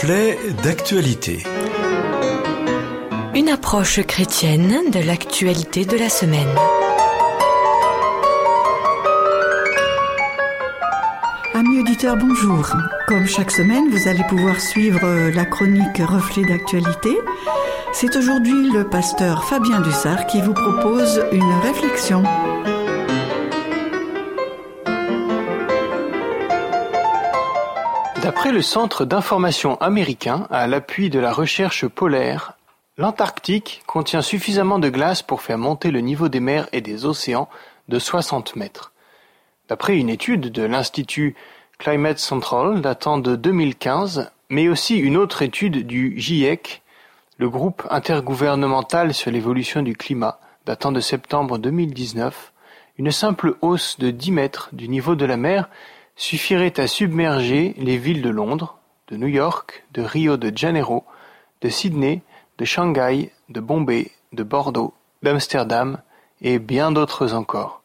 Reflet d'actualité. Une approche chrétienne de l'actualité de la semaine. Amis auditeurs, bonjour. Comme chaque semaine, vous allez pouvoir suivre la chronique Reflet d'actualité. C'est aujourd'hui le pasteur Fabien Dussard qui vous propose une réflexion. D'après le Centre d'information américain, à l'appui de la recherche polaire, l'Antarctique contient suffisamment de glace pour faire monter le niveau des mers et des océans de 60 mètres. D'après une étude de l'Institut Climate Central datant de 2015, mais aussi une autre étude du GIEC, le groupe intergouvernemental sur l'évolution du climat, datant de septembre 2019, une simple hausse de 10 mètres du niveau de la mer suffirait à submerger les villes de Londres, de New York, de Rio de Janeiro, de Sydney, de Shanghai, de Bombay, de Bordeaux, d'Amsterdam et bien d'autres encore.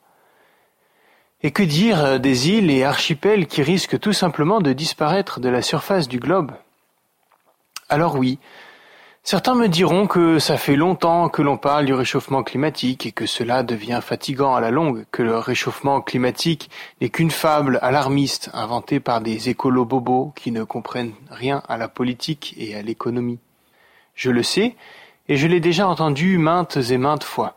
Et que dire des îles et archipels qui risquent tout simplement de disparaître de la surface du globe? Alors oui, Certains me diront que ça fait longtemps que l'on parle du réchauffement climatique et que cela devient fatigant à la longue, que le réchauffement climatique n'est qu'une fable alarmiste inventée par des écolos bobos qui ne comprennent rien à la politique et à l'économie. Je le sais, et je l'ai déjà entendu maintes et maintes fois.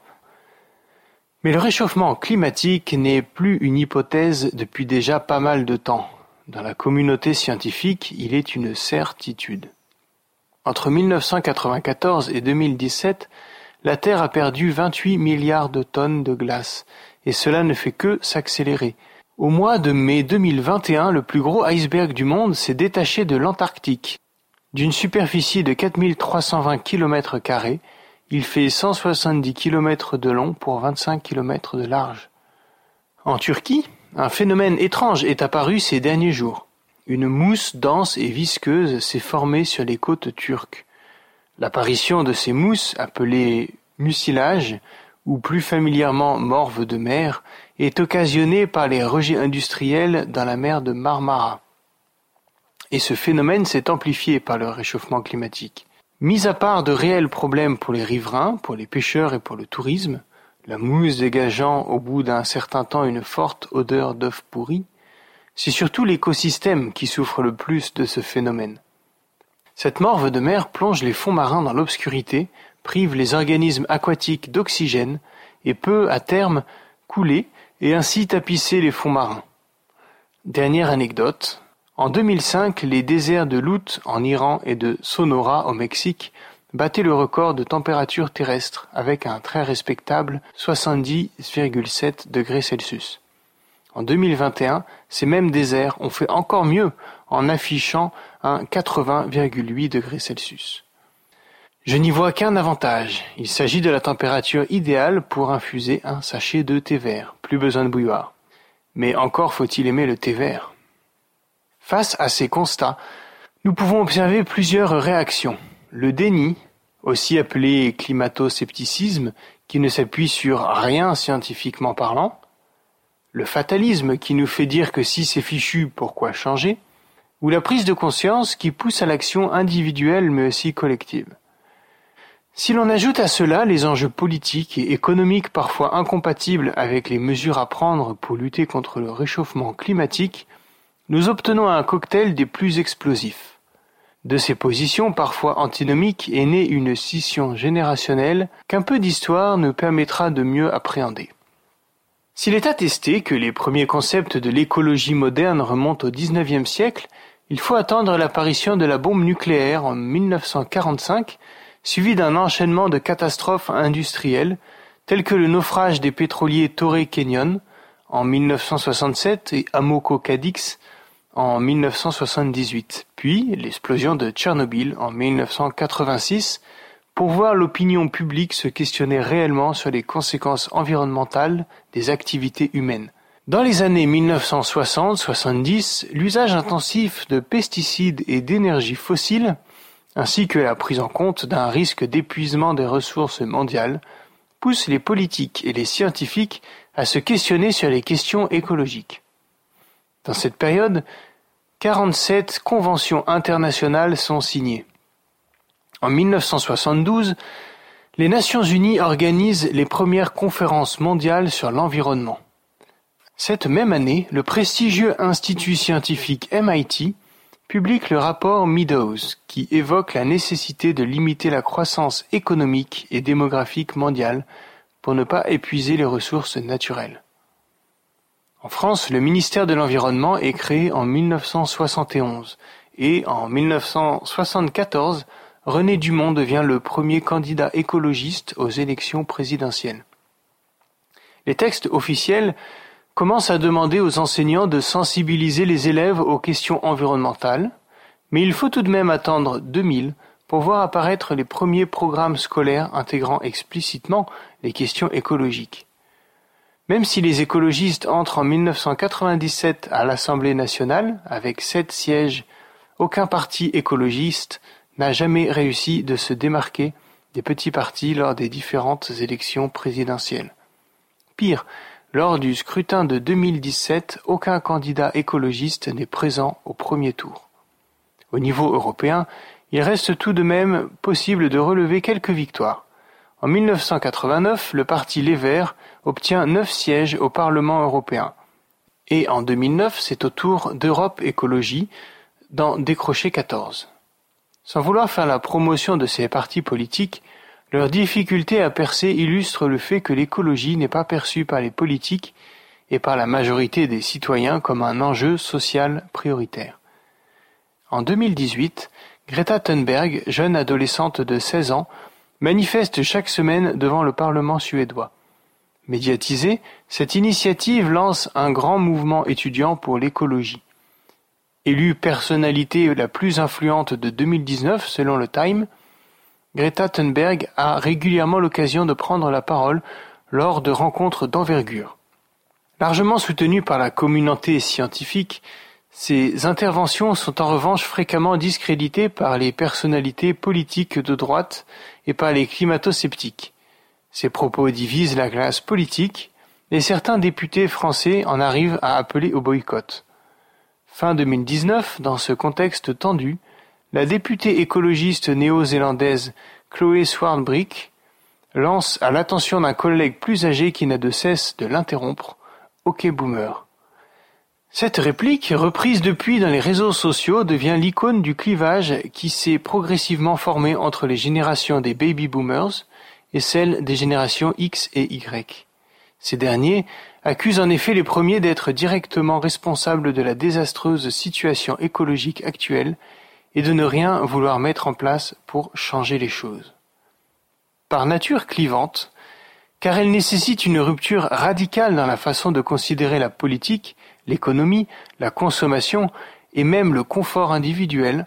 Mais le réchauffement climatique n'est plus une hypothèse depuis déjà pas mal de temps. Dans la communauté scientifique, il est une certitude. Entre 1994 et 2017, la Terre a perdu 28 milliards de tonnes de glace, et cela ne fait que s'accélérer. Au mois de mai 2021, le plus gros iceberg du monde s'est détaché de l'Antarctique. D'une superficie de 4320 km, il fait 170 km de long pour 25 km de large. En Turquie, un phénomène étrange est apparu ces derniers jours. Une mousse dense et visqueuse s'est formée sur les côtes turques. L'apparition de ces mousses, appelées mucilage, ou plus familièrement morve de mer, est occasionnée par les rejets industriels dans la mer de Marmara. Et ce phénomène s'est amplifié par le réchauffement climatique. Mis à part de réels problèmes pour les riverains, pour les pêcheurs et pour le tourisme, la mousse dégageant au bout d'un certain temps une forte odeur d'œuf pourri, c'est surtout l'écosystème qui souffre le plus de ce phénomène. Cette morve de mer plonge les fonds marins dans l'obscurité, prive les organismes aquatiques d'oxygène et peut, à terme, couler et ainsi tapisser les fonds marins. Dernière anecdote, en 2005, les déserts de Lut en Iran et de Sonora au Mexique battaient le record de température terrestre avec un très respectable 70,7 degrés Celsius. En 2021, ces mêmes déserts ont fait encore mieux en affichant un 80,8 degrés Celsius. Je n'y vois qu'un avantage. Il s'agit de la température idéale pour infuser un sachet de thé vert. Plus besoin de bouilloire. Mais encore faut-il aimer le thé vert. Face à ces constats, nous pouvons observer plusieurs réactions. Le déni, aussi appelé climato-scepticisme, qui ne s'appuie sur rien scientifiquement parlant, le fatalisme qui nous fait dire que si c'est fichu, pourquoi changer, ou la prise de conscience qui pousse à l'action individuelle mais aussi collective? Si l'on ajoute à cela les enjeux politiques et économiques parfois incompatibles avec les mesures à prendre pour lutter contre le réchauffement climatique, nous obtenons un cocktail des plus explosifs. De ces positions parfois antinomiques est née une scission générationnelle qu'un peu d'histoire nous permettra de mieux appréhender. S'il est attesté que les premiers concepts de l'écologie moderne remontent au XIXe siècle, il faut attendre l'apparition de la bombe nucléaire en 1945, suivie d'un enchaînement de catastrophes industrielles, telles que le naufrage des pétroliers Torrey Canyon en 1967 et Amoco Cadix en 1978, puis l'explosion de Tchernobyl en 1986 pour voir l'opinion publique se questionner réellement sur les conséquences environnementales des activités humaines. Dans les années 1960-70, l'usage intensif de pesticides et d'énergie fossile, ainsi que la prise en compte d'un risque d'épuisement des ressources mondiales, pousse les politiques et les scientifiques à se questionner sur les questions écologiques. Dans cette période, 47 conventions internationales sont signées. En 1972, les Nations unies organisent les premières conférences mondiales sur l'environnement. Cette même année, le prestigieux institut scientifique MIT publie le rapport Meadows, qui évoque la nécessité de limiter la croissance économique et démographique mondiale pour ne pas épuiser les ressources naturelles. En France, le ministère de l'Environnement est créé en 1971 et en 1974, René Dumont devient le premier candidat écologiste aux élections présidentielles. Les textes officiels commencent à demander aux enseignants de sensibiliser les élèves aux questions environnementales, mais il faut tout de même attendre 2000 pour voir apparaître les premiers programmes scolaires intégrant explicitement les questions écologiques. Même si les écologistes entrent en 1997 à l'Assemblée nationale, avec sept sièges, aucun parti écologiste n'a jamais réussi de se démarquer des petits partis lors des différentes élections présidentielles. Pire, lors du scrutin de 2017, aucun candidat écologiste n'est présent au premier tour. Au niveau européen, il reste tout de même possible de relever quelques victoires. En 1989, le parti Les Verts obtient neuf sièges au Parlement européen. Et en 2009, c'est au tour d'Europe Écologie d'en décrocher 14. Sans vouloir faire la promotion de ces partis politiques, leur difficulté à percer illustre le fait que l'écologie n'est pas perçue par les politiques et par la majorité des citoyens comme un enjeu social prioritaire. En 2018, Greta Thunberg, jeune adolescente de 16 ans, manifeste chaque semaine devant le Parlement suédois. Médiatisée, cette initiative lance un grand mouvement étudiant pour l'écologie. Élue personnalité la plus influente de 2019 selon le Time, Greta Thunberg a régulièrement l'occasion de prendre la parole lors de rencontres d'envergure. Largement soutenue par la communauté scientifique, ces interventions sont en revanche fréquemment discréditées par les personnalités politiques de droite et par les climato-sceptiques. Ces propos divisent la classe politique et certains députés français en arrivent à appeler au boycott. Fin 2019, dans ce contexte tendu, la députée écologiste néo-zélandaise Chloé Swartbrick lance à l'attention d'un collègue plus âgé qui n'a de cesse de l'interrompre Ok boomer. Cette réplique, reprise depuis dans les réseaux sociaux, devient l'icône du clivage qui s'est progressivement formé entre les générations des baby boomers et celles des générations X et Y. Ces derniers accusent en effet les premiers d'être directement responsables de la désastreuse situation écologique actuelle et de ne rien vouloir mettre en place pour changer les choses. Par nature clivante, car elle nécessite une rupture radicale dans la façon de considérer la politique, l'économie, la consommation et même le confort individuel,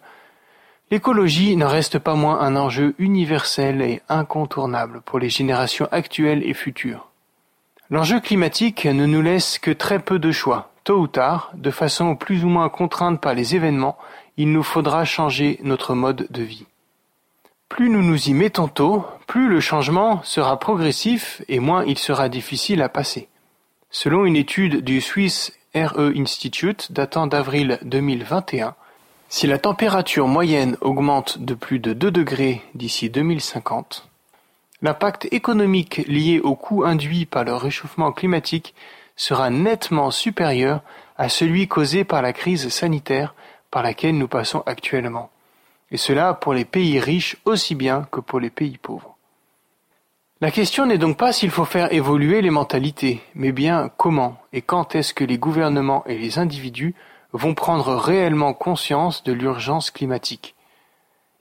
l'écologie n'en reste pas moins un enjeu universel et incontournable pour les générations actuelles et futures. L'enjeu climatique ne nous laisse que très peu de choix. Tôt ou tard, de façon plus ou moins contrainte par les événements, il nous faudra changer notre mode de vie. Plus nous nous y mettons tôt, plus le changement sera progressif et moins il sera difficile à passer. Selon une étude du Swiss RE Institute datant d'avril 2021, si la température moyenne augmente de plus de 2 degrés d'ici 2050, l'impact économique lié aux coûts induits par le réchauffement climatique sera nettement supérieur à celui causé par la crise sanitaire par laquelle nous passons actuellement, et cela pour les pays riches aussi bien que pour les pays pauvres. La question n'est donc pas s'il faut faire évoluer les mentalités, mais bien comment et quand est-ce que les gouvernements et les individus vont prendre réellement conscience de l'urgence climatique.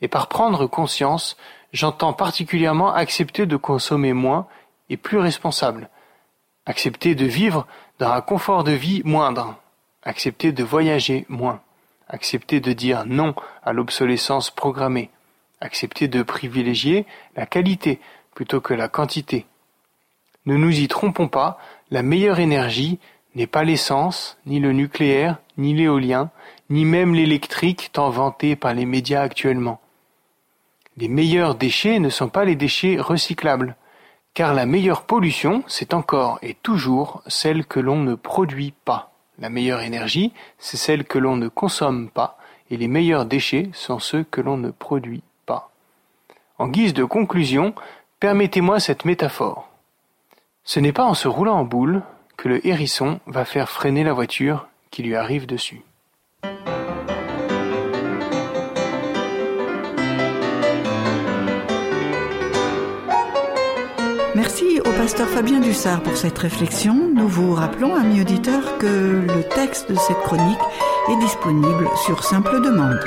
Et par prendre conscience, j'entends particulièrement accepter de consommer moins et plus responsable, accepter de vivre dans un confort de vie moindre, accepter de voyager moins, accepter de dire non à l'obsolescence programmée, accepter de privilégier la qualité plutôt que la quantité. Ne nous y trompons pas, la meilleure énergie n'est pas l'essence, ni le nucléaire, ni l'éolien, ni même l'électrique tant vanté par les médias actuellement. Les meilleurs déchets ne sont pas les déchets recyclables, car la meilleure pollution, c'est encore et toujours celle que l'on ne produit pas, La meilleure énergie, c'est celle que l'on ne consomme pas, et les meilleurs déchets sont ceux que l'on ne produit pas. En guise de conclusion, permettez-moi cette métaphore. Ce n'est pas en se roulant en boule que le hérisson va faire freiner la voiture qui lui arrive dessus. Merci au pasteur Fabien Dussard pour cette réflexion. Nous vous rappelons, amis auditeurs, que le texte de cette chronique est disponible sur simple demande.